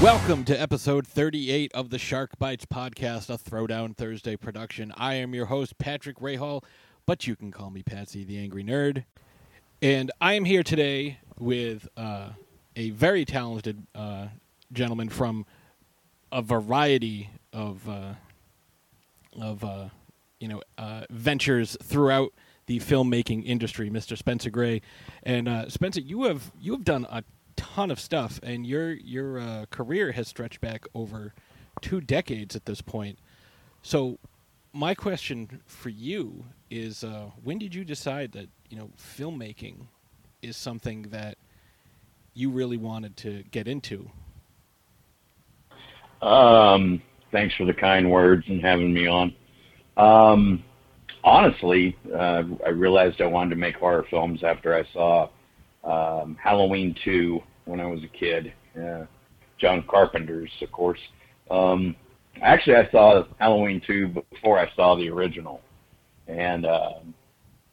Welcome to episode 38 of the Shark Bites podcast, a Throwdown Thursday production. I am your host, Patrick Rahal, but you can call me Patsy the Angry Nerd. And I am here today with uh, a very talented uh, gentleman from a variety of, uh, of uh, you know, uh, ventures throughout the filmmaking industry, Mr. Spencer Gray. And uh, Spencer, you have you have done a ton of stuff, and your your career has stretched back over two decades at this point. So, my question for you is: uh, When did you decide that you know filmmaking is something that you really wanted to get into? Um, thanks for the kind words and having me on. Um, honestly, uh, I realized I wanted to make horror films after I saw um, Halloween 2 when I was a kid. John Carpenter's, of course. Um, actually, I saw Halloween 2 before I saw the original. And, uh,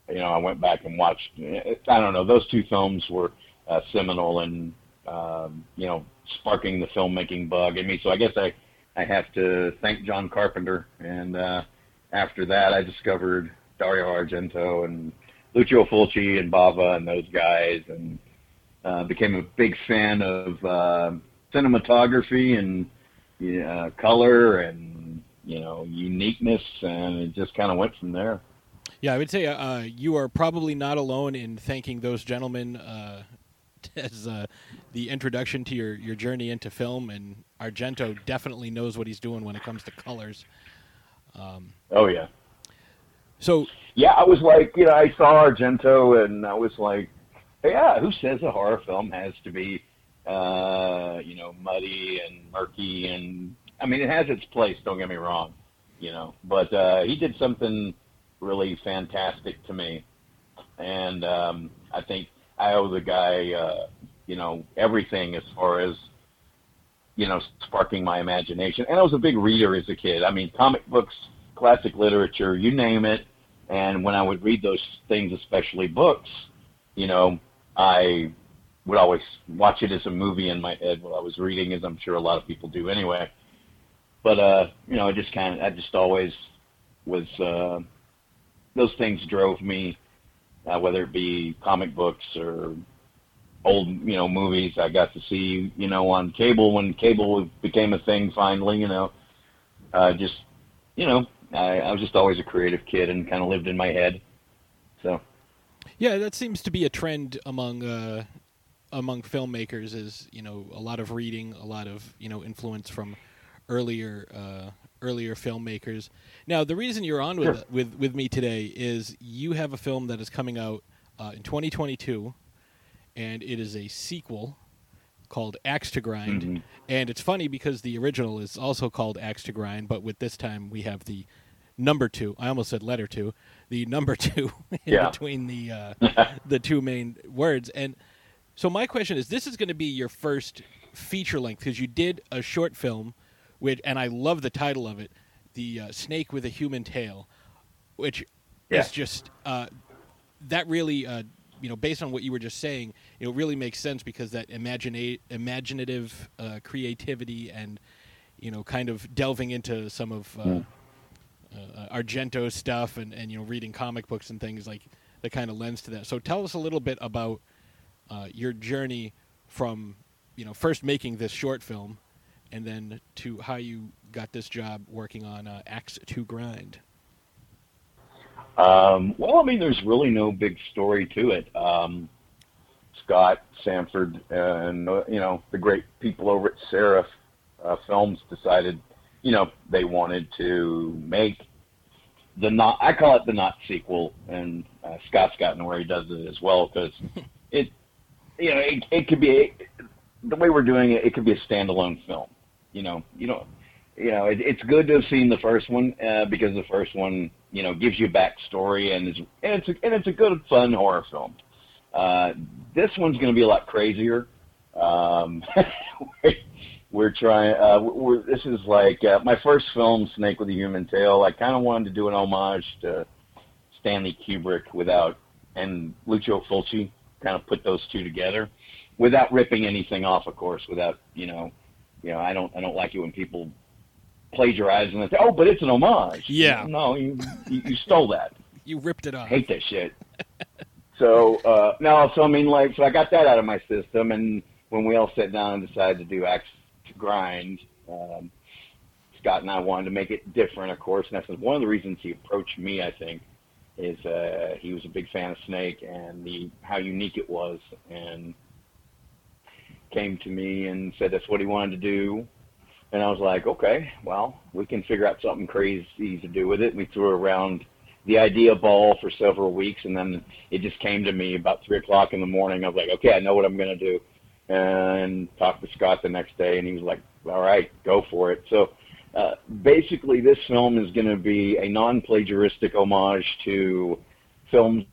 you know, I went back and watched, I don't know, those two films were uh, seminal and um, you know, sparking the filmmaking bug in me. So I guess I, I have to thank John Carpenter. And uh, after that, I discovered Dario Argento and Lucio Fulci and Bava and those guys. And uh, became a big fan of uh, cinematography and uh, color and you know uniqueness, and it just kind of went from there. Yeah, I would say uh, you are probably not alone in thanking those gentlemen uh, as uh, the introduction to your, your journey into film, and Argento definitely knows what he's doing when it comes to colors. Um, oh yeah. So yeah, I was like, you know, I saw Argento, and I was like, yeah, who says a horror film has to be, uh, you know, muddy and murky? And I mean, it has its place. Don't get me wrong, you know. But uh, he did something really fantastic to me, and um, I think I owe the guy, uh, you know, everything as far as you know, sparking my imagination. And I was a big reader as a kid. I mean, comic books, classic literature, you name it. And when I would read those things, especially books, you know, I would always watch it as a movie in my head while I was reading, as I'm sure a lot of people do anyway. But uh, you know, I just kind of, I just always was. Uh, those things drove me, uh, whether it be comic books or old, you know, movies I got to see, you know, on cable when cable became a thing finally. You know, uh, just, you know, I, I was just always a creative kid and kind of lived in my head. So. Yeah, that seems to be a trend among uh, among filmmakers. Is you know a lot of reading, a lot of you know influence from earlier uh, earlier filmmakers. Now, the reason you're on with Sure. with with me today is you have a film that is coming out uh, in 2022, and it is a sequel called Axe to Grind. Mhm. And it's funny because the original is also called Axe to Grind, but with this time we have the number two. I almost said letter two. The number two in Yeah. between the uh, the two main words. And so my question is: This is going to be your first feature length because you did a short film, which and I love the title of it, "The uh, Snake with a Human Tail," which Yeah. is just uh, that really. Uh, you know, based on what you were just saying, it really makes sense because that imagina- imaginative uh, creativity and you know, kind of delving into some of uh, Mm. uh, Argento stuff and, and you know reading comic books and things like that kind of lends to that. So tell us a little bit about uh, your journey from you know first making this short film and then to how you got this job working on uh, Axe to Grind. Um, well, I mean, there's really no big story to it. Um, Scott Sanford and uh, you know the great people over at Seraph uh, Films decided, you know, they wanted to make the not. I call it the not sequel, and uh, Scott's gotten where he does it as well because it, you know, it, it could be the way we're doing it. It could be a standalone film. You know, you know, you know, it, it's good to have seen the first one uh, because the first one, you know, gives you backstory and is and it's a, and it's a good fun horror film. Uh, this one's going to be a lot crazier. Um, we're trying. Uh, we're, this is like uh, my first film, Snake with a Human Tail. I kind of wanted to do an homage to Stanley Kubrick without and Lucio Fulci. Kind of put those two together without ripping anything off, of course. Without you know, you know, I don't I don't like it when people plagiarize and they say, "Oh, but it's an homage." Yeah. No, you you, you stole that. You ripped it off. I hate that shit. so uh, no, so I mean, like, so I got that out of my system, and when we all sat down and decided to do Axe to Grind, um, Scott and I wanted to make it different, of course, and that's one of the reasons he approached me. I think is uh, he was a big fan of Snake and the how unique it was, and came to me and said that's what he wanted to do. And I was like, okay, well, we can figure out something crazy to do with it. We threw around the idea ball for several weeks, and then it just came to me about three o'clock in the morning. I was like, okay, I know what I'm going to do, and talked to Scott the next day, and he was like, all right, go for it. So uh, basically, this film is going to be a non-plagiaristic homage to films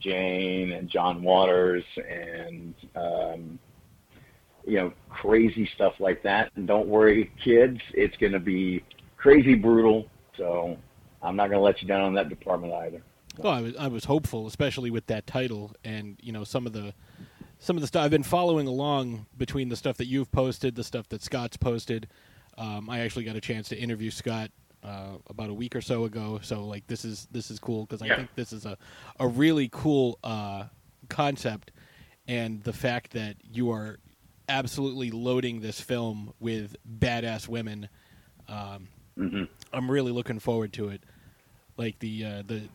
Jane and John Waters and um, you know crazy stuff like that. And don't worry, kids, it's going to be crazy brutal. So I'm not going to let you down on that department either. Well, I was I was hopeful, especially with that title, and you know some of the some of the stuff I've been following along between the stuff that you've posted, the stuff that Scott's posted. Um, I actually got a chance to interview Scott uh, about a week or so ago, so like this is this is cool because I Yeah. think this is a a really cool uh, concept, and the fact that you are absolutely loading this film with badass women. Um, hmm I'm really looking forward to it. Like the uh, the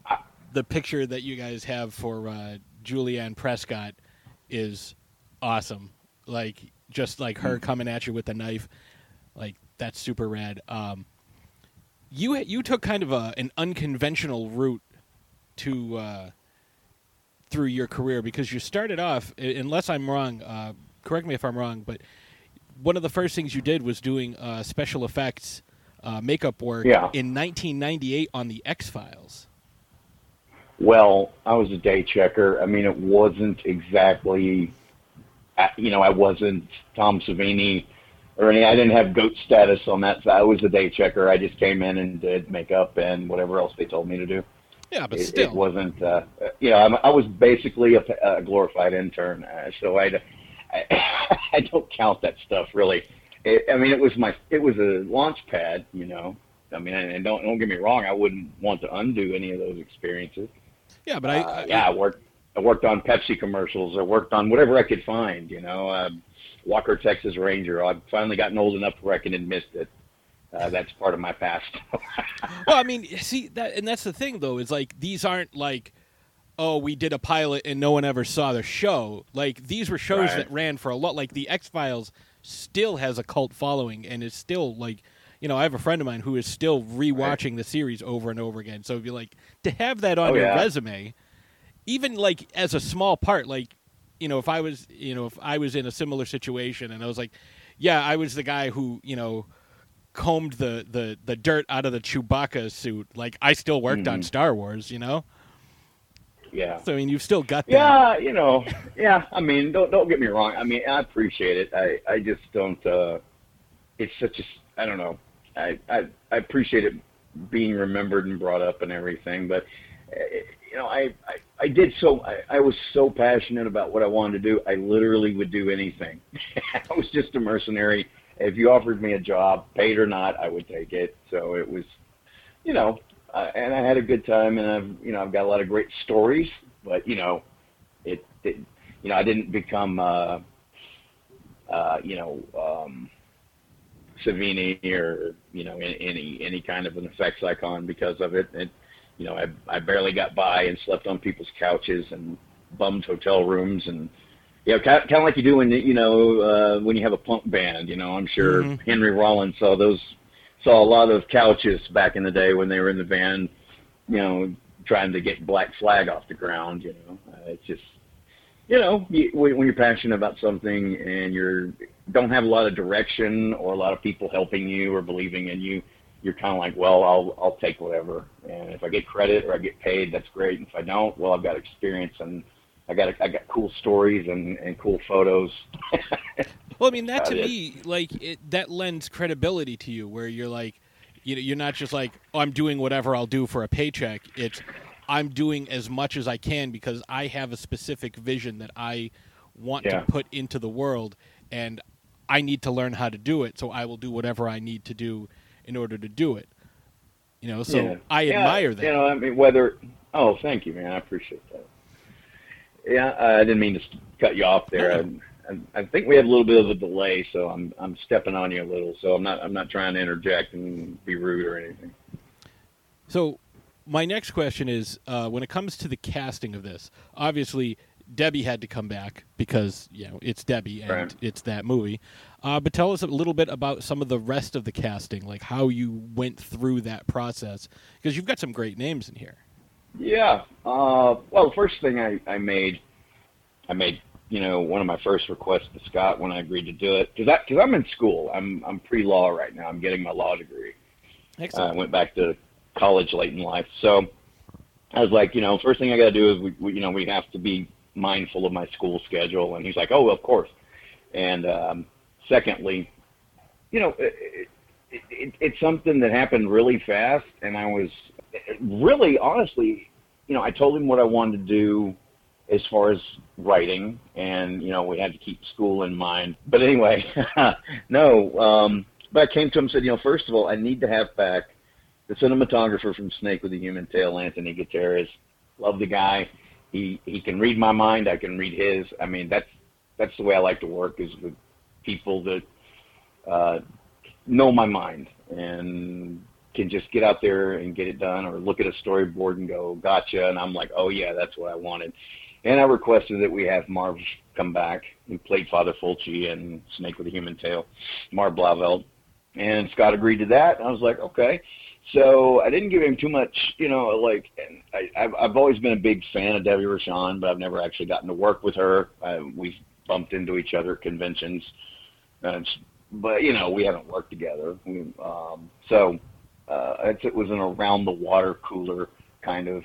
the picture that you guys have for uh, Julianne Prescott is awesome. Like just like her coming at you with a knife, like that's super rad. Um, you you took kind of a an unconventional route to uh, through your career because you started off, unless I'm wrong, uh, correct me if I'm wrong, but one of the first things you did was doing uh, special effects uh, makeup work Yeah. in 1998 on the X Files. Well, I was a day checker. I mean, it wasn't exactly, uh, you know, I wasn't Tom Savini or any. I didn't have goat status on that side. I was a day checker. I just came in and did makeup and whatever else they told me to do. Yeah, but it, still, it wasn't. Uh, you know, I'm, I was basically a, a glorified intern, uh, so I, I, I don't count that stuff really. It, I mean, it was my, it was a launch pad. You know, I mean, and, don't don't get me wrong, I wouldn't want to undo any of those experiences. yeah, but I, Uh, I yeah, I worked. I worked on Pepsi commercials. I worked on whatever I could find. You know, uh, Walker Texas Ranger. I've finally gotten old enough where I can admit that uh, that's part of my past. well, I mean, see that, and that's the thing though is like these aren't like, oh, we did a pilot and no one ever saw the show. Like these were shows Right. that ran for a lot. Like the X Files still has a cult following and is still like, you know, I have a friend of mine who is still rewatching the series over and over again. So it'd be like to have that on Oh, your yeah. resume, even like as a small part, like. You know, if I was, you know, if I was in a similar situation and I was like, yeah, I was the guy who, you know, combed the, the, the dirt out of the Chewbacca suit. Like I still worked on Mhm. Star Wars, you know. Yeah. So I mean, you've still got that. Yeah, you know, yeah. I mean, don't don't get me wrong. I mean, I appreciate it. I I just don't. uh It's such a. I don't know. I I I appreciate it being remembered and brought up and everything, but uh, you know, I I, I did so. I, I was so passionate about what I wanted to do. I literally would do anything. I was just a mercenary. If you offered me a job, paid or not, I would take it. So it was, you know, uh, and I had a good time, and I've you know I've got a lot of great stories. But you know, it, it you know I didn't become uh, uh, you know um, Savini or you know any any any kind of an effects icon because of it. it you know I I barely got by and slept on people's couches and bummed hotel rooms and yeah, kind of, kind of like you do when you know uh, when you have a punk band. You know, I'm sure Mhm. Henry Rollins saw those saw a lot of couches back in the day when they were in the band. You know, trying to get Black Flag off the ground. You know, uh, it's just you know, you, when you're passionate about something and you're don't have a lot of direction or a lot of people helping you or believing in you, you're kind of like, well, I'll I'll take whatever, and if I get credit or I get paid, that's great. And if I don't, well, I've got experience and I got I got cool stories and and cool photos. well, I mean that to me, like it, that lends credibility to you, where you're like, you know, you're not just like, oh, I'm doing whatever I'll do for a paycheck. It's I'm doing as much as I can because I have a specific vision that I want Yeah. to put into the world, and I need to learn how to do it. So I will do whatever I need to do in order to do it. You know, so Yeah. I Yeah, admire that. You know, I mean, whether oh, thank you, man, I appreciate that. Yeah, I didn't mean to cut you off there. I, I, I think we have a little bit of a delay, so I'm I'm stepping on you a little. So I'm not I'm not trying to interject and be rude or anything. So, my next question is uh, when it comes to the casting of this, obviously Debbie had to come back because you know it's Debbie and Right. it's that movie. Uh, but tell us a little bit about some of the rest of the casting, like how you went through that process, because you've got some great names in here. Yeah. Uh, well, the first thing I, I made, I made, you know, one of my first requests to Scott when I agreed to do it, because I, cause I'm in school. I'm, I'm pre-law right now. I'm getting my law degree. Excellent. I went back to college late in life. So I was like, you know, first thing I got to do is we, we, you know, we have to be mindful of my school schedule. And he's like, oh, of course. And um, secondly, you know, it, it, it, it's something that happened really fast, and I was really, honestly, you know, I told him what I wanted to do as far as writing, and you know, we had to keep school in mind. But anyway, no. Um, but I came to him and said, you know, first of all, I need to have back the cinematographer from Snake with a Human Tail, Anthony Gutierrez. Love the guy. He he can read my mind. I can read his. I mean, that's that's the way I like to work is with people that uh, know my mind and can just get out there and get it done, or look at a storyboard and go, "Gotcha," and I'm like, "Oh yeah, that's what I wanted." And I requested that we have Marv come back and played Father Fulci and Snake with a Human Tail, Marv Blauvelt, and Scott agreed to that. And I was like, okay. So I didn't give him too much, you know, like and I, I've, I've always been a big fan of Debbie Rochon, but I've never actually gotten to work with her. Uh, we've bumped into each other at conventions, and, but you know, we haven't worked together. We, um, so uh, it was an around the water cooler kind of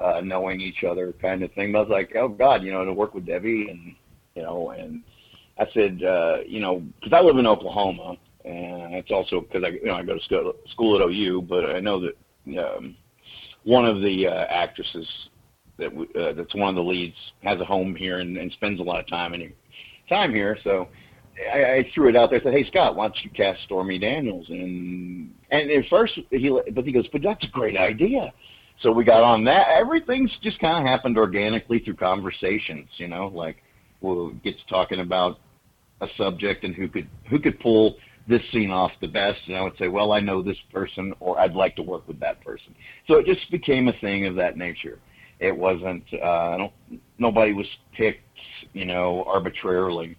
uh, knowing each other kind of thing. But I was like, oh God, you know, to work with Debbie and you know, and I said, uh, you know, because I live in Oklahoma, and it's also because I, you know, I go to school, school at OU, but I know that um, one of the uh, actresses that uh, that's one of the leads has a home here and, and spends a lot of time in time here, so. I, I threw it out there. I said, "Hey Scott, why don't you cast Stormy Daniels?" And and at first he, but he goes, "But that's a great idea." So we got on that. Everything's just kind of happened organically through conversations, you know, like we'll get to talking about a subject and who could who could pull this scene off the best and I would say, Well, I know this person or I'd like to work with that person. So it just became a thing of that nature. It wasn't uh nobody was picked, you know, arbitrarily.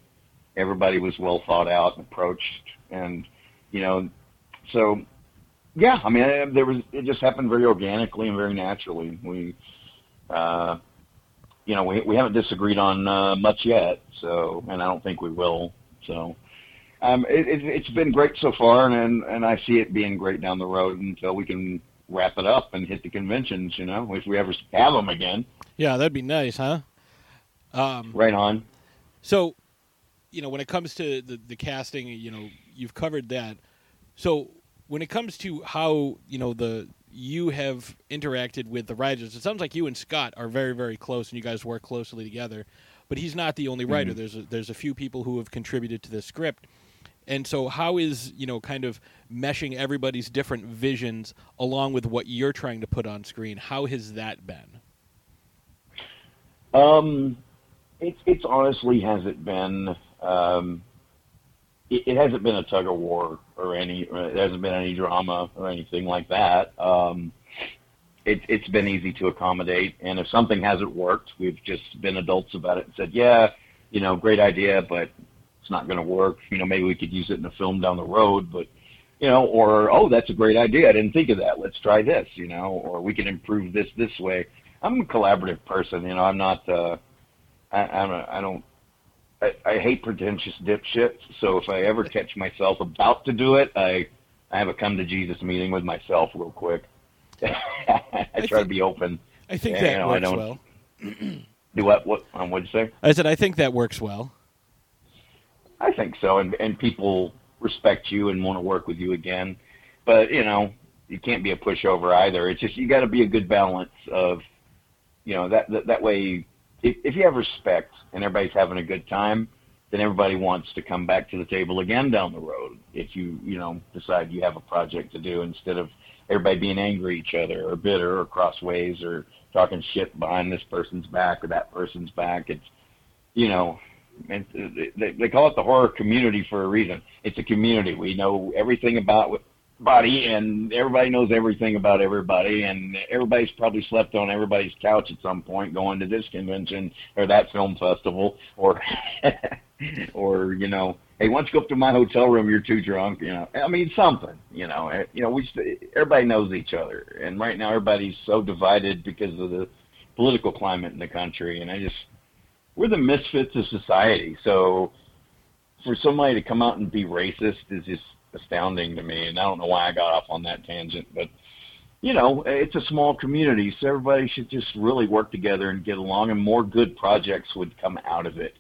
Everybody was well thought out and approached and you know so yeah, I mean, there was it just happened very organically and very naturally. We, uh, you know, we we haven't disagreed on uh, much yet, so and I don't think we will. So, um, it, it, it's been great so far, and and I see it being great down the road until we can wrap it up and hit the conventions. You know, if we ever have them again. Yeah, that'd be nice, huh? Um, Right on. So, you know, when it comes to the, the casting, you know, you've covered that. So, when it comes to how you know the you have interacted with the writers, it sounds like you and Scott are very, very close, and you guys work closely together. But he's not the only writer. Mhm. There's a, there's a few people who have contributed to the script, and so how is you know kind of meshing everybody's different visions along with what you're trying to put on screen? How has that been? Um, it, it's honestly hasn't been. Um, it, it hasn't been a tug of war or any. There hasn't been any drama or anything like that. Um, it, it's been easy to accommodate, and if something hasn't worked, we've just been adults about it and said, "Yeah, you know, great idea, but it's not going to work. You know, maybe we could use it in a film down the road, but." You know, or oh, that's a great idea. I didn't think of that. Let's try this. You know, or we can improve this this way. I'm a collaborative person. You know, I'm not. Uh, I, I don't. I don't. I, I hate pretentious dipshits. So if I ever catch myself about to do it, I I have a come to Jesus meeting with myself real quick. I, I try think- to be open. I think Yeah, that you know, I works don't- well. Do what? What? Um, what'd you say? I said I think that works well. I think so, and and people respect you and want to work with you again. But you know, you can't be a pushover either. It's just you got to be a good balance of, you know, that that, that way. If, if you have respect and everybody's having a good time, then everybody wants to come back to the table again down the road. If you you know decide you have a project to do instead of everybody being angry at each other or bitter or crossways or talking shit behind this person's back or that person's back, it's you know and they, they call it the horror community for a reason. It's a community. We know everything about body, and everybody knows everything about everybody, and everybody's probably slept on everybody's couch at some point, going to this convention or that film festival, or or you know, hey, once you go up to my hotel room, you're too drunk. You know, I mean something. You know, Eh, you know, we everybody knows each other, and right now everybody's so divided because of the political climate in the country, and I just we're the misfits of society. So for somebody to come out and be racist is just astounding to me. And I don't know why I got off on that tangent, but you know, it's a small community, so everybody should just really work together and get along, and more good projects would come out of it.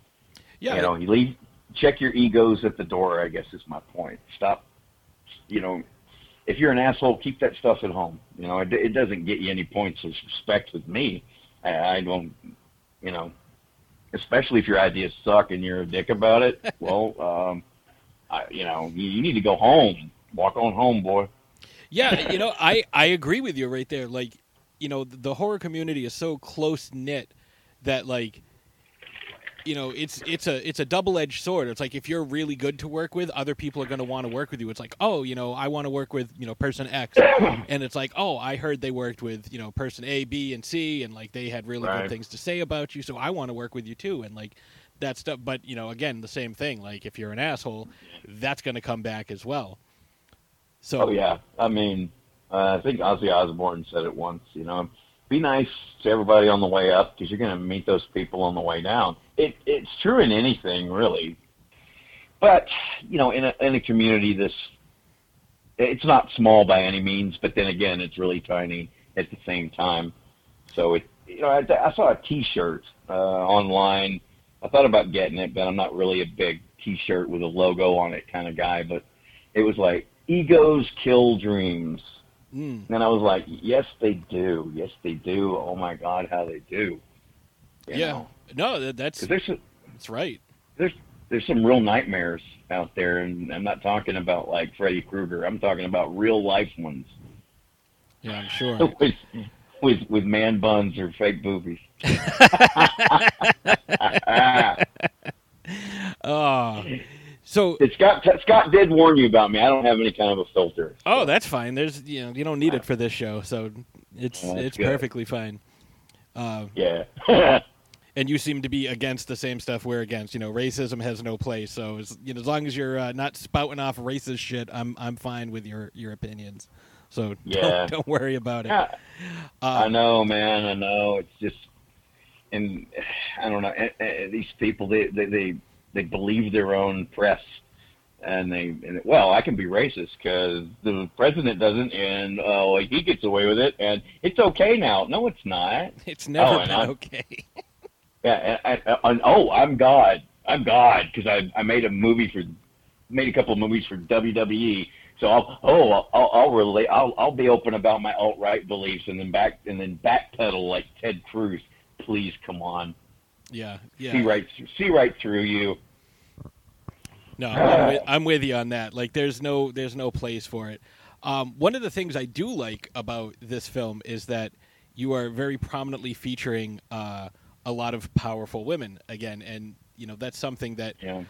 Yeah, You know, you leave, check your egos at the door. I guess is my point. Stop. You know, if you're an asshole, keep that stuff at home. You know, it, it doesn't get you any points of respect with me. I, I don't. You know, especially if your ideas suck and you're a dick about it. well, um, You know, you, you need to go home. Walk on home, boy. Yeah, you know, I I agree with you right there. Like, you know, the horror community is so close knit that like you know, it's it's a it's a double edged sword. It's like if you're really good to work with, other people are going to want to work with you. It's like, oh, you know, I want to work with you know person X, and it's like, oh, I heard they worked with you know person A, B, and C, and like they had really Right. good things to say about you, so I want to work with you too, and like that stuff. But you know, again, the same thing. Like if you're an asshole, that's going to come back as well. So Oh yeah, I mean, uh, I think Ozzy Osbourne said it once. You know, be nice to everybody on the way up because you're going to meet those people on the way down. It it's true in anything really, but you know, in a in a community this, it's not small by any means, but then again, it's really tiny at the same time. So it, you know, I, I saw a T-shirt uh, online. I thought about getting it, but I'm not really a big T-shirt with a logo on it kind of guy. But it was like egos kill dreams. Mm, And I was like, yes, they do. Yes, they do. Oh my God, how they do. You yeah, no, that's there's some, that's right. there's there's some real nightmares out there, and I'm not talking about like Freddy Krueger. I'm talking about real life ones Yeah, I'm sure. with with with man buns or fake boobies. Oh, so Scott Scott did warn you about me. I don't have any kind of a filter. oh, that's fine. There's you know you don't need it for this show, so it's that's it's good. perfectly fine. Uh, Yeah. and you seem to be against the same stuff we're against. You know, racism has no place. So as, you know, as long as you're uh, not spouting off racist shit, I'm I'm fine with your your opinions. So Yeah. don't, don't worry about it. Yeah. I Uh, know, man. I know. It's just, and I don't know. eh, eh, These people, they they they, they believe their own press, and they and well, I can be racist because the president doesn't, and uh, he gets away with it, and it's okay now. No, it's not. it's never Oh, been I- okay. Yeah. And, and, and, oh, I'm God. I'm God because I I made a movie for, made a couple of movies for WWE. So I'll oh I'll I'll, I'll relate I'll I'll be open about my alt right beliefs and then back and then backpedal like Ted Cruz. Please come on, yeah, see right see right through you. No, I'm with, I'm with you on that. Like, there's no there's no place for it. Um, one of the things I do like about this film is that you are very prominently featuring uh, a lot of powerful women again, and you know that's something that Yeah.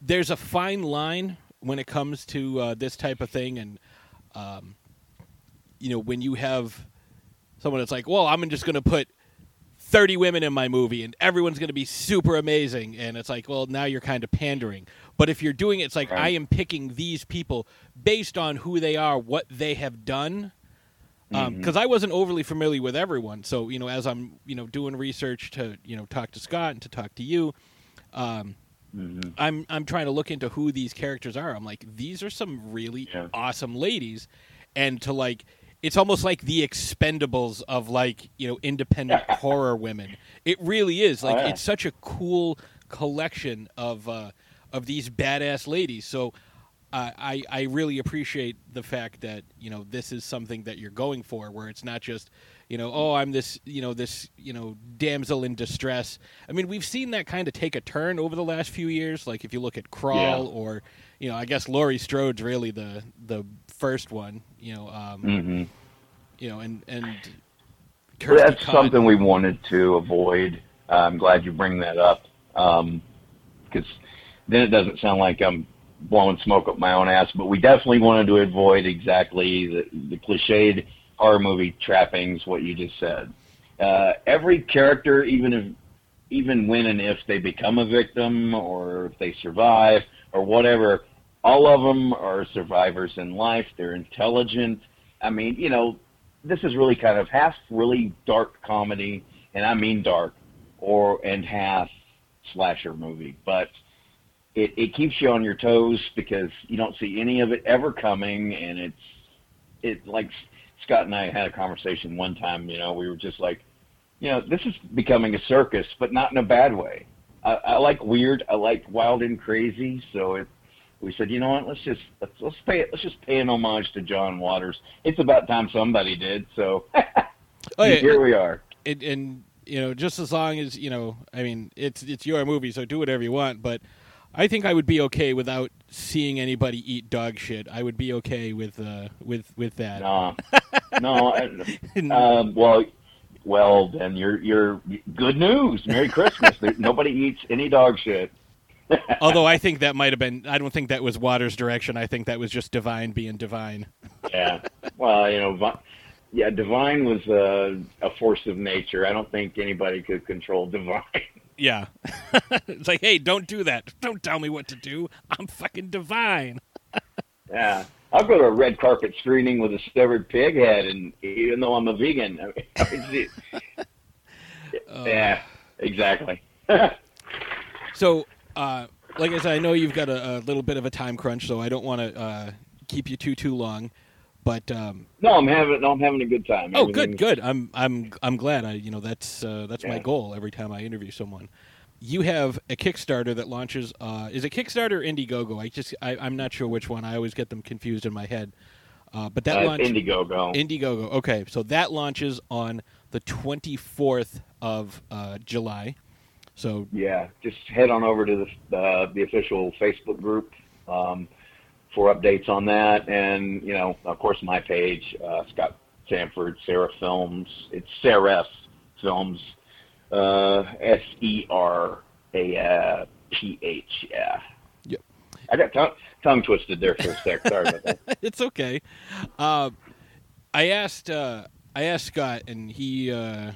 there's a fine line when it comes to uh, this type of thing, and um, you know when you have someone that's like, well, I'm just going to put 30 women in my movie and everyone's going to be super amazing, and it's like, well, now you're kind of pandering. But if you're doing it, it's like Right. I am picking these people based on who they are, what they have done. because I wasn't overly familiar with everyone. So you know, as I'm you know doing research to you know talk to Scott and to talk to you, um, Mhm. I'm I'm trying to look into who these characters are. I'm like, these are some really Yeah. awesome ladies, and to like, it's almost like the Expendables of like you know independent horror women. It really is like Oh, yeah. it's such a cool collection of uh, of these badass ladies. So. Uh, I I really appreciate the fact that you know this is something that you're going for, where it's not just you know oh I'm this you know this you know damsel in distress. I mean we've seen that kind of take a turn over the last few years. Like if you look at Crawl Yeah. or you know I guess Laurie Strode's really the the first one. You know um, hmm you know and and Well, that's Cotton- something we wanted to avoid. Uh, I'm glad you bring that up because then it doesn't sound like I'm blowing smoke up my own ass. But we definitely wanted to avoid exactly the, the cliched horror movie trappings. What you just said. Uh, every character, even if even when and if they become a victim or if they survive or whatever, all of them are survivors in life. They're intelligent. I mean, you know, this is really kind of half really dark comedy, and I mean dark, or and half slasher movie. But it, it keeps you on your toes because you don't see any of it ever coming, and it's it like Scott and I had a conversation one time. You know, we were just like, you know, this is becoming a circus, but not in a bad way. I, I like weird. I like wild and crazy. So it, we said, you know what? Let's just let's let's pay let's just pay an homage to John Waters. It's about time somebody did. So Oh, yeah, here we are. and, and you know just as long as you know i mean it's it's your movie so do whatever you want but i think i would be okay without seeing anybody eat dog shit i would be okay with uh with with that No, no. I- um, well, well, then you're you're good news. Merry Christmas. There, nobody eats any dog shit. Although i think that might have been i don't think that was Waters' direction i think that was just divine being divine Yeah. Well, you know, Vi- yeah, Divine was uh, a force of nature. I don't think anybody could control Divine. yeah it's like hey don't do that don't tell me what to do i'm fucking divine Yeah. I'll go to a red carpet screening with a severed pig head, and even though I'm a vegan, I mean, Uh, yeah, exactly. So, uh, like I said, I know you've got a, a little bit of a time crunch, so I don't want to uh, keep you too too long. But um, no, I'm having no, I'm having a good time. oh, good, good. I'm I'm I'm glad. I you know that's uh, that's my goal every time I interview someone. You have a Kickstarter that launches. Uh, is it Kickstarter or Indiegogo? I just I, I'm not sure which one. I always get them confused in my head. Uh, but that Uh, launch Indiegogo. Indiegogo. Okay, so that launches on the 24th of uh, July. So Yeah, just head on over to the uh, the official Facebook group um, for updates on that, and you know, of course, my page, uh, Scott Sanford, Sarah Films. It's Seraph Films, uh, S E R A P H. Yeah. Yep. I got tongue, tongue twisted there for a sec. Sorry about that. it's okay. Uh, I asked uh, I asked Scott, and he uh,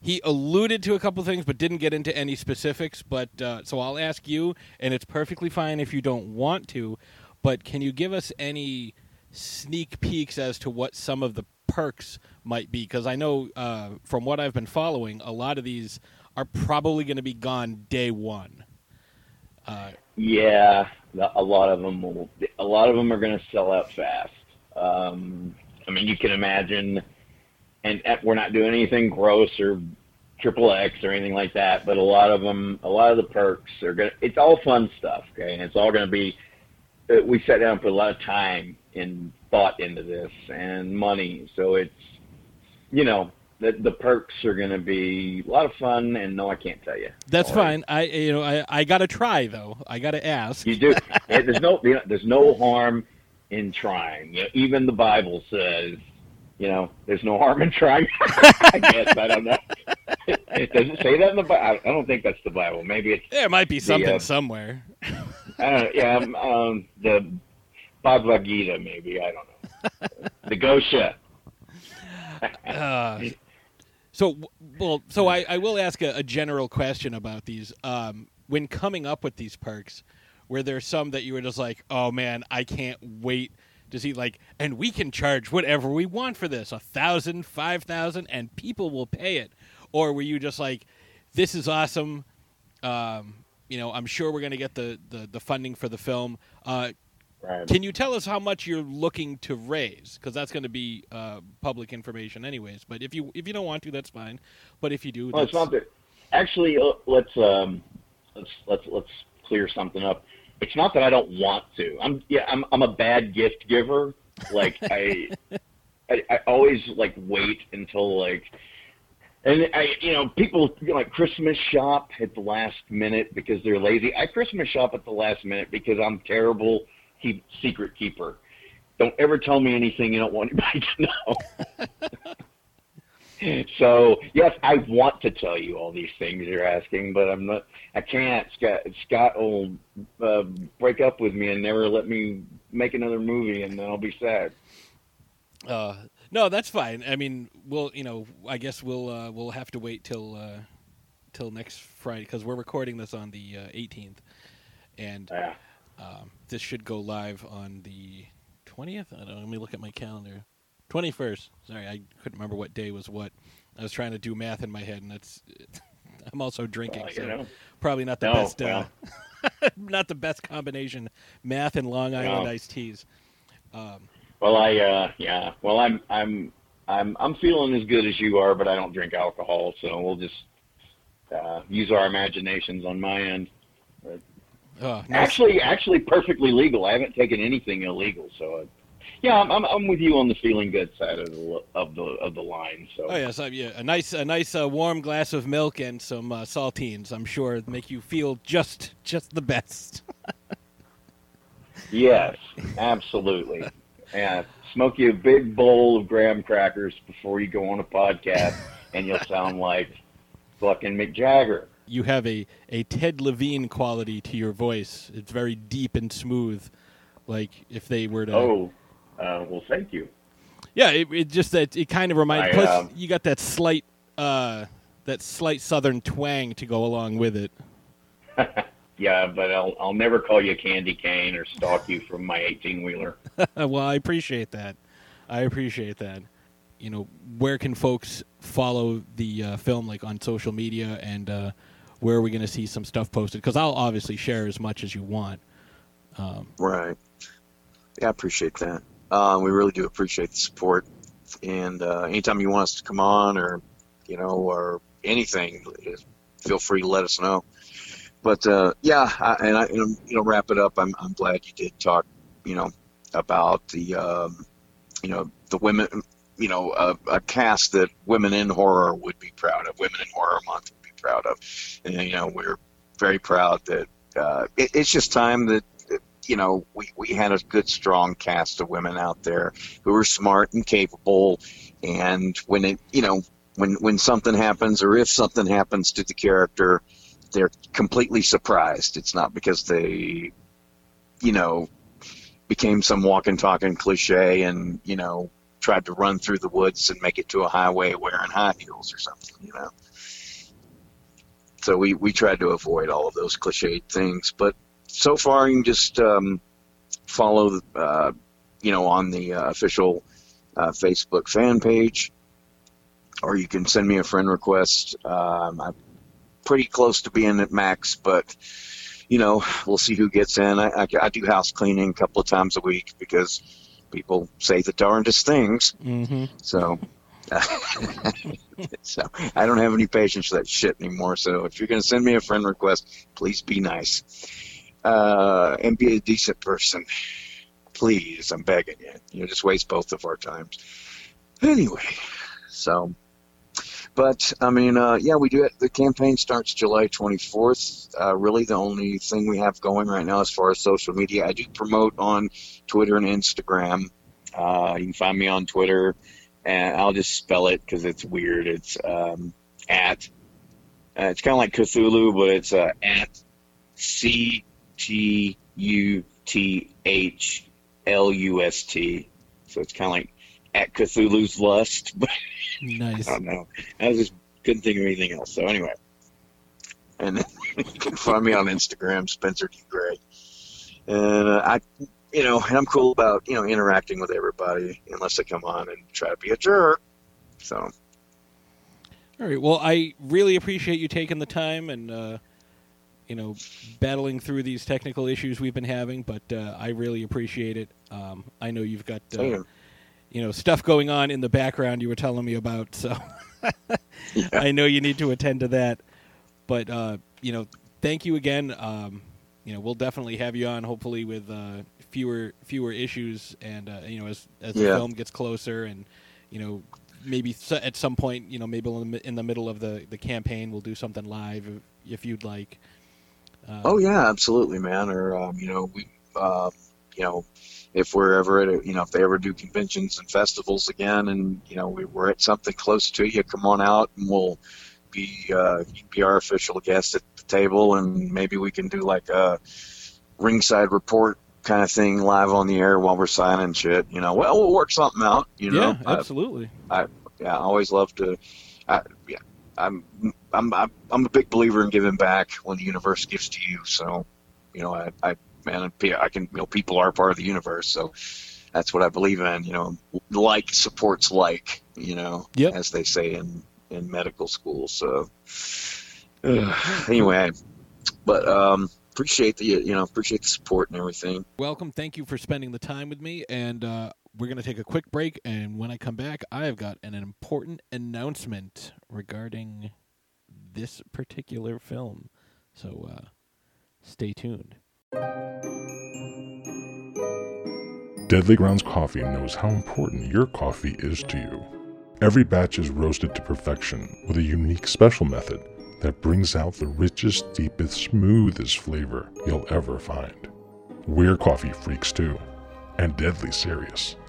he alluded to a couple things, but didn't get into any specifics. But uh, so I'll ask you, and it's perfectly fine if you don't want to. But can you give us any sneak peeks as to what some of the perks might be? Because I know uh, from what I've been following, a lot of these are probably going to be gone day one. Uh, Yeah, a lot of them will. A lot of them are going to sell out fast. Um, I mean, you can imagine, and uh, we're not doing anything gross or triple X or anything like that. But a lot of them, a lot of the perks are going. to It's all fun stuff, okay, and it's all going to be. Uh, we sat down and put a lot of time and thought into this and money, so it's, you know, the the perks are going to be a lot of fun. And no, I can't tell you. that's All right. fine. I you know I, I got to try though. I got to ask. You do. There's no you know, there's no harm in trying. You know, even the Bible says, you know, there's no harm in trying. I guess I don't know. It, doesn't say that in the Bible? I don't think that's the Bible. Maybe it's There might be something uh, somewhere. I don't know. Yeah, um, um, the Bhagavad Gita. Maybe I don't know. The Gosha. Uh, so, well, so I, I will ask a, a general question about these. Um, when coming up with these perks, were there some that you were just like, oh man, I can't wait Does he like, and we can charge whatever we want for this, a thousand, five thousand, and people will pay it? Or were you just like, this is awesome? Um, you know, I'm sure we're going to get the, the, the funding for the film. Uh, Right. can you tell us how much you're looking to raise? Because that's going to be uh, public information, anyways. But if you if you don't want to, that's fine. But if you do, Well, it's not that. Actually, uh, let's um, let's let's let's clear something up. It's not that I don't want to. I'm yeah. I'm I'm a bad gift giver. Like I, I I always like wait until like, and I you know people you know, like Christmas shop at the last minute because they're lazy. I Christmas shop at the last minute because I'm terrible keep secret keeper. Don't ever tell me anything you don't want anybody to know. So yes, I want to tell you all these things you're asking, but I'm not. I can't. Scott Scott will uh, break up with me and never let me make another movie, and then I'll be sad. Uh, no, that's fine. I mean, we'll you know, I guess we'll uh, we'll have to wait till uh, till next Friday because we're recording this on the uh, 18th, and Yeah. um, this should go live on the 20th. I don't. know, Let me look at my calendar. 21st. Sorry, I couldn't remember what day was what. I was trying to do math in my head, and that's. I'm also drinking, Well, so know. probably not the No, best. Uh, not the best combination. Math and Long Island No. iced teas. Um, Well, I uh, yeah. Well, I'm I'm I'm I'm feeling as good as you are, but I don't drink alcohol, so we'll just uh, use our imaginations on my end. oh, nice. Actually, actually, perfectly legal. I haven't taken anything illegal, so yeah, I'm, I'm I'm with you on the feeling good side of the of the of the line. So Oh yes, uh, yeah, a nice, a nice uh, warm glass of milk and some uh, saltines. I'm sure make you feel just, just the best. yes, absolutely. Yeah, smoke you a big bowl of graham crackers before you go on a podcast, and you'll sound like fucking Mick Jagger. You have a, a Ted Levine quality to your voice. It's very deep and smooth, like if they were to. Oh, uh, well, thank you. Yeah, it, it just that it kind of reminds. I, Plus, um, you got that slight, uh, that slight Southern twang to go along with it. Yeah, but I'll I'll never call you candy cane or stalk you from my eighteen wheeler. well, I appreciate that. I appreciate that. You know, where can folks follow the uh, film, like on social media, and uh, where are we going to see some stuff posted? Because I'll obviously share as much as you want. Um, Right. Yeah, I appreciate that. Um, we really do appreciate the support. And uh, anytime you want us to come on or, you know, or anything, feel free to let us know. But uh, yeah, I, and I, and, you know, wrap it up. I'm, I'm glad you did talk, you know, about the, um, you know, the women, you know, uh, a cast that women in horror would be proud of. Women in Horror Month would be proud of. And, you know, we're very proud that uh, it, it's just time that you know, we, we had a good, strong cast of women out there who were smart and capable. And when it, you know, when, when something happens or if something happens to the character, they're completely surprised. It's not because they, you know, became some walking, talking cliche and, you know, tried to run through the woods and make it to a highway wearing high heels or something, you know. So we, we tried to avoid all of those cliched things, but so far you can just um, follow uh, you know on the uh, official uh, facebook fan page or you can send me a friend request um, i'm pretty close to being at max but you know we'll see who gets in i, I, I do house cleaning a couple of times a week because people say the darndest things mm-hmm. so so I don't have any patience for that shit anymore. So if you're going to send me a friend request, please be nice uh, and be a decent person. Please, I'm begging you. You just waste both of our times. Anyway, so, but I mean, uh, yeah, we do it. The campaign starts July 24th. Uh, really, the only thing we have going right now as far as social media, I do promote on Twitter and Instagram. Uh, you can find me on Twitter, and I'll just spell it because it's weird. It's um, at. Uh, it's kind of like Cthulhu, but it's uh, at C T U T H L U S T. So it's kind of like at Cthulhu's Lust, but Nice. I don't know. I just couldn't think of anything else. So anyway, and you can find me on Instagram, Spencer D Gray. And uh, I you know, and I'm cool about you know interacting with everybody unless they come on and try to be a jerk. So All right. Well, I really appreciate you taking the time and uh, you know battling through these technical issues we've been having, but uh, I really appreciate it. Um, I know you've got uh, you know stuff going on in the background you were telling me about, so yeah, I know you need to attend to that. But uh, you know, thank you again. Um, you know, we'll definitely have you on, hopefully with uh, fewer fewer issues, and uh, you know, as as the Yeah. film gets closer, and you know, maybe at some point, you know, maybe in the, the middle of the the campaign, we'll do something live if you'd like. Oh yeah, absolutely, man. Or um, you know, we, uh, you know, if we're ever at, a, you know, if they ever do conventions and festivals again, and you know, we, we're at something close to you, come on out, and we'll be uh, be our official guest at the table, and maybe we can do like a ringside report kind of thing live on the air while we're signing shit. You know, well, we'll work something out. You know, yeah, absolutely. yeah, I always love to. I, yeah, I'm, I'm, I'm, a big believer in giving back when the universe gives to you. So, you know, I, I, man, I can, you know, people are part of the universe. So that's what I believe in. You know, like supports like. You know, Yep. as they say in in medical school. So, ugh, anyway, but um, appreciate the, you know, appreciate the support and everything. Welcome. Thank you for spending the time with me, and uh, we're going to take a quick break. And when I come back, I have got an important announcement regarding this particular film. So uh, stay tuned. Deadly Grounds Coffee knows how important your coffee is to you. Every batch is roasted to perfection with a unique special method that brings out the richest, deepest, smoothest flavor you'll ever find. We're coffee freaks too, and deadly serious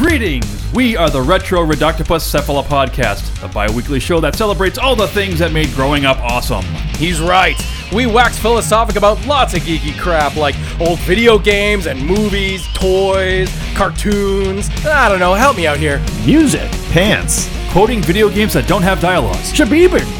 Greetings! We are the Retro Reductopus Cephala Podcast, a bi weekly show that celebrates all the things that made growing up awesome. He's right. We wax philosophic about lots of geeky crap like old video games and movies, toys, cartoons. I don't know, help me out here. Music, pants, Quoting video games that don't have dialogues, shabibans,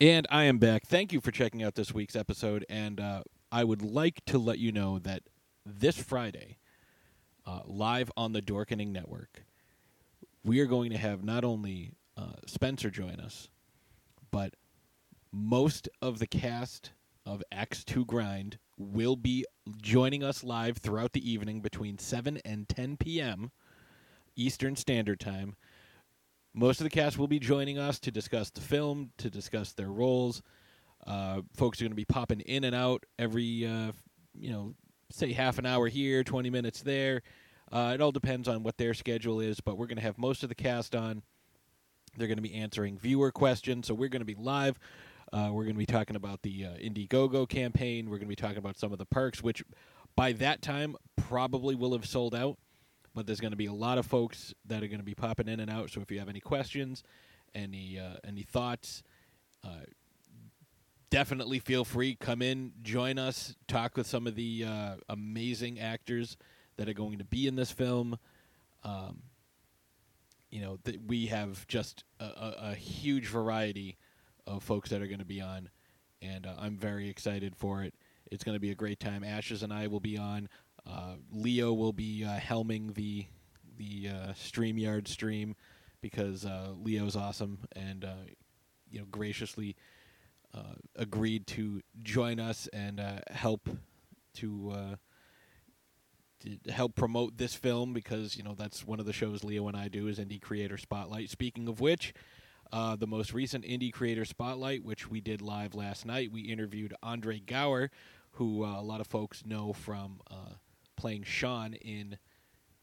And I am back. Thank you for checking out this week's episode. And uh, I would like to let you know that this Friday, uh, live on the Dorkening Network, we are going to have not only uh, Spencer join us, but most of the cast of Axe to Grind will be joining us live throughout the evening between 7 and 10 p.m. Eastern Standard Time. Most of the cast will be joining us to discuss the film, to discuss their roles. Uh, folks are going to be popping in and out every, uh, you know, say half an hour here, 20 minutes there. Uh, it all depends on what their schedule is, but we're going to have most of the cast on. They're going to be answering viewer questions, so we're going to be live. Uh, we're going to be talking about the uh, Indiegogo campaign. We're going to be talking about some of the perks, which by that time probably will have sold out. But there's going to be a lot of folks that are going to be popping in and out. So if you have any questions, any uh, any thoughts, uh, definitely feel free come in, join us, talk with some of the uh, amazing actors that are going to be in this film. Um, you know, th- we have just a, a, a, huge variety of folks that are going to be on, and uh, I'm very excited for it. It's going to be a great time. Ashes and I will be on. Uh, Leo will be uh, helming the the uh, Streamyard stream because uh, Leo's awesome and uh, you know graciously uh, agreed to join us and help to, to help promote this film because you know that's one of the shows Leo and I do is Indie Creator Spotlight. Speaking of which. Uh, the most recent Indie Creator Spotlight, which we did live last night, we interviewed Andre Gower, who uh, a lot of folks know from uh, playing Sean in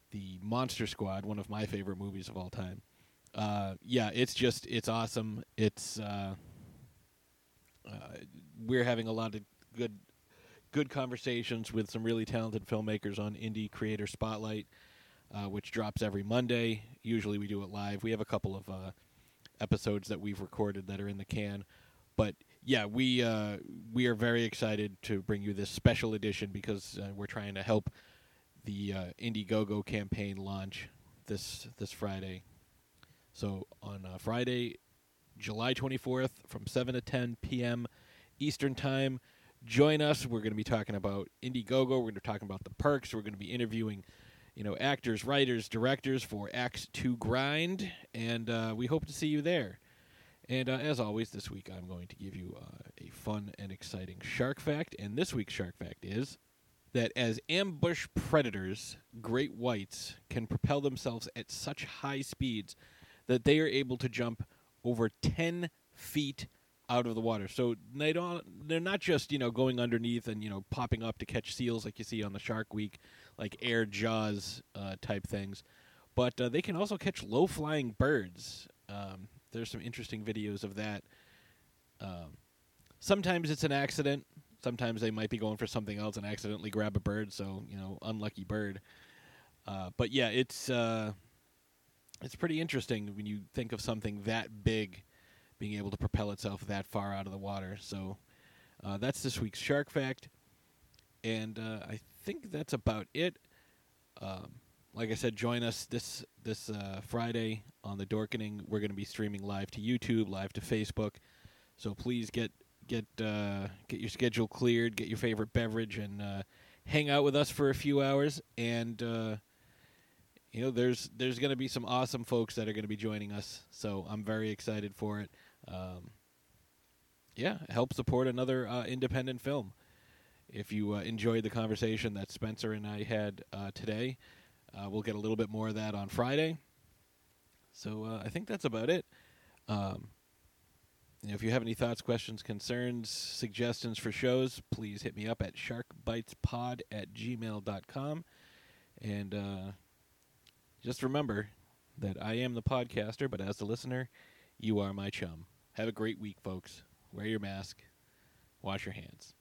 the Monster Squad, one of my favorite movies of all time. Uh, yeah, it's just it's awesome. It's uh, uh, we're having a lot of good good conversations with some really talented filmmakers on Indie Creator Spotlight, uh, which drops every Monday. Usually we do it live. We have a couple of uh, episodes that we've recorded that are in the can, but yeah, we uh, we are very excited to bring you this special edition because uh, we're trying to help the uh, Indiegogo campaign launch this this Friday. So on uh, Friday, July 24th, from 7 to 10 p.m. Eastern Time, join us. We're going to be talking about Indiegogo. We're going to be talking about the perks. We're going to be interviewing, you know, actors, writers, directors for Axe to Grind, and uh, we hope to see you there. And uh, as always, this week I'm going to give you uh, a fun and exciting shark fact. And this week's shark fact is that as ambush predators, great whites can propel themselves at such high speeds that they are able to jump over 10 feet out of the water. So they don't they're not just, you know, going underneath and, you know, popping up to catch seals like you see on the Shark Week, like air jaws uh, type things. But uh, they can also catch low flying birds. Um, there's some interesting videos of that. Um, sometimes it's an accident. Sometimes they might be going for something else and accidentally grab a bird. So you know, unlucky bird. Uh, but yeah, it's uh, it's pretty interesting when you think of something that big being able to propel itself that far out of the water. So uh, that's this week's shark fact, and uh, I think that's about it. Um, like I said, join us this this uh, Friday on the Dorkening. We're going to be streaming live to YouTube, live to Facebook. So please get get uh, get your schedule cleared, get your favorite beverage, and uh, hang out with us for a few hours. And uh, you know, there's there's going to be some awesome folks that are going to be joining us. So I'm very excited for it. Um, yeah, help support another uh, independent film. If you uh, enjoyed the conversation that Spencer and I had today. Uh, we'll get a little bit more of that on Friday. So uh, I think that's about it. Um, you know, if you have any thoughts, questions, concerns, suggestions for shows, please hit me up at sharkbitespod at gmail.com. And uh, just remember that I am the podcaster, but as the listener, you are my chum. Have a great week, folks. Wear your mask. Wash your hands.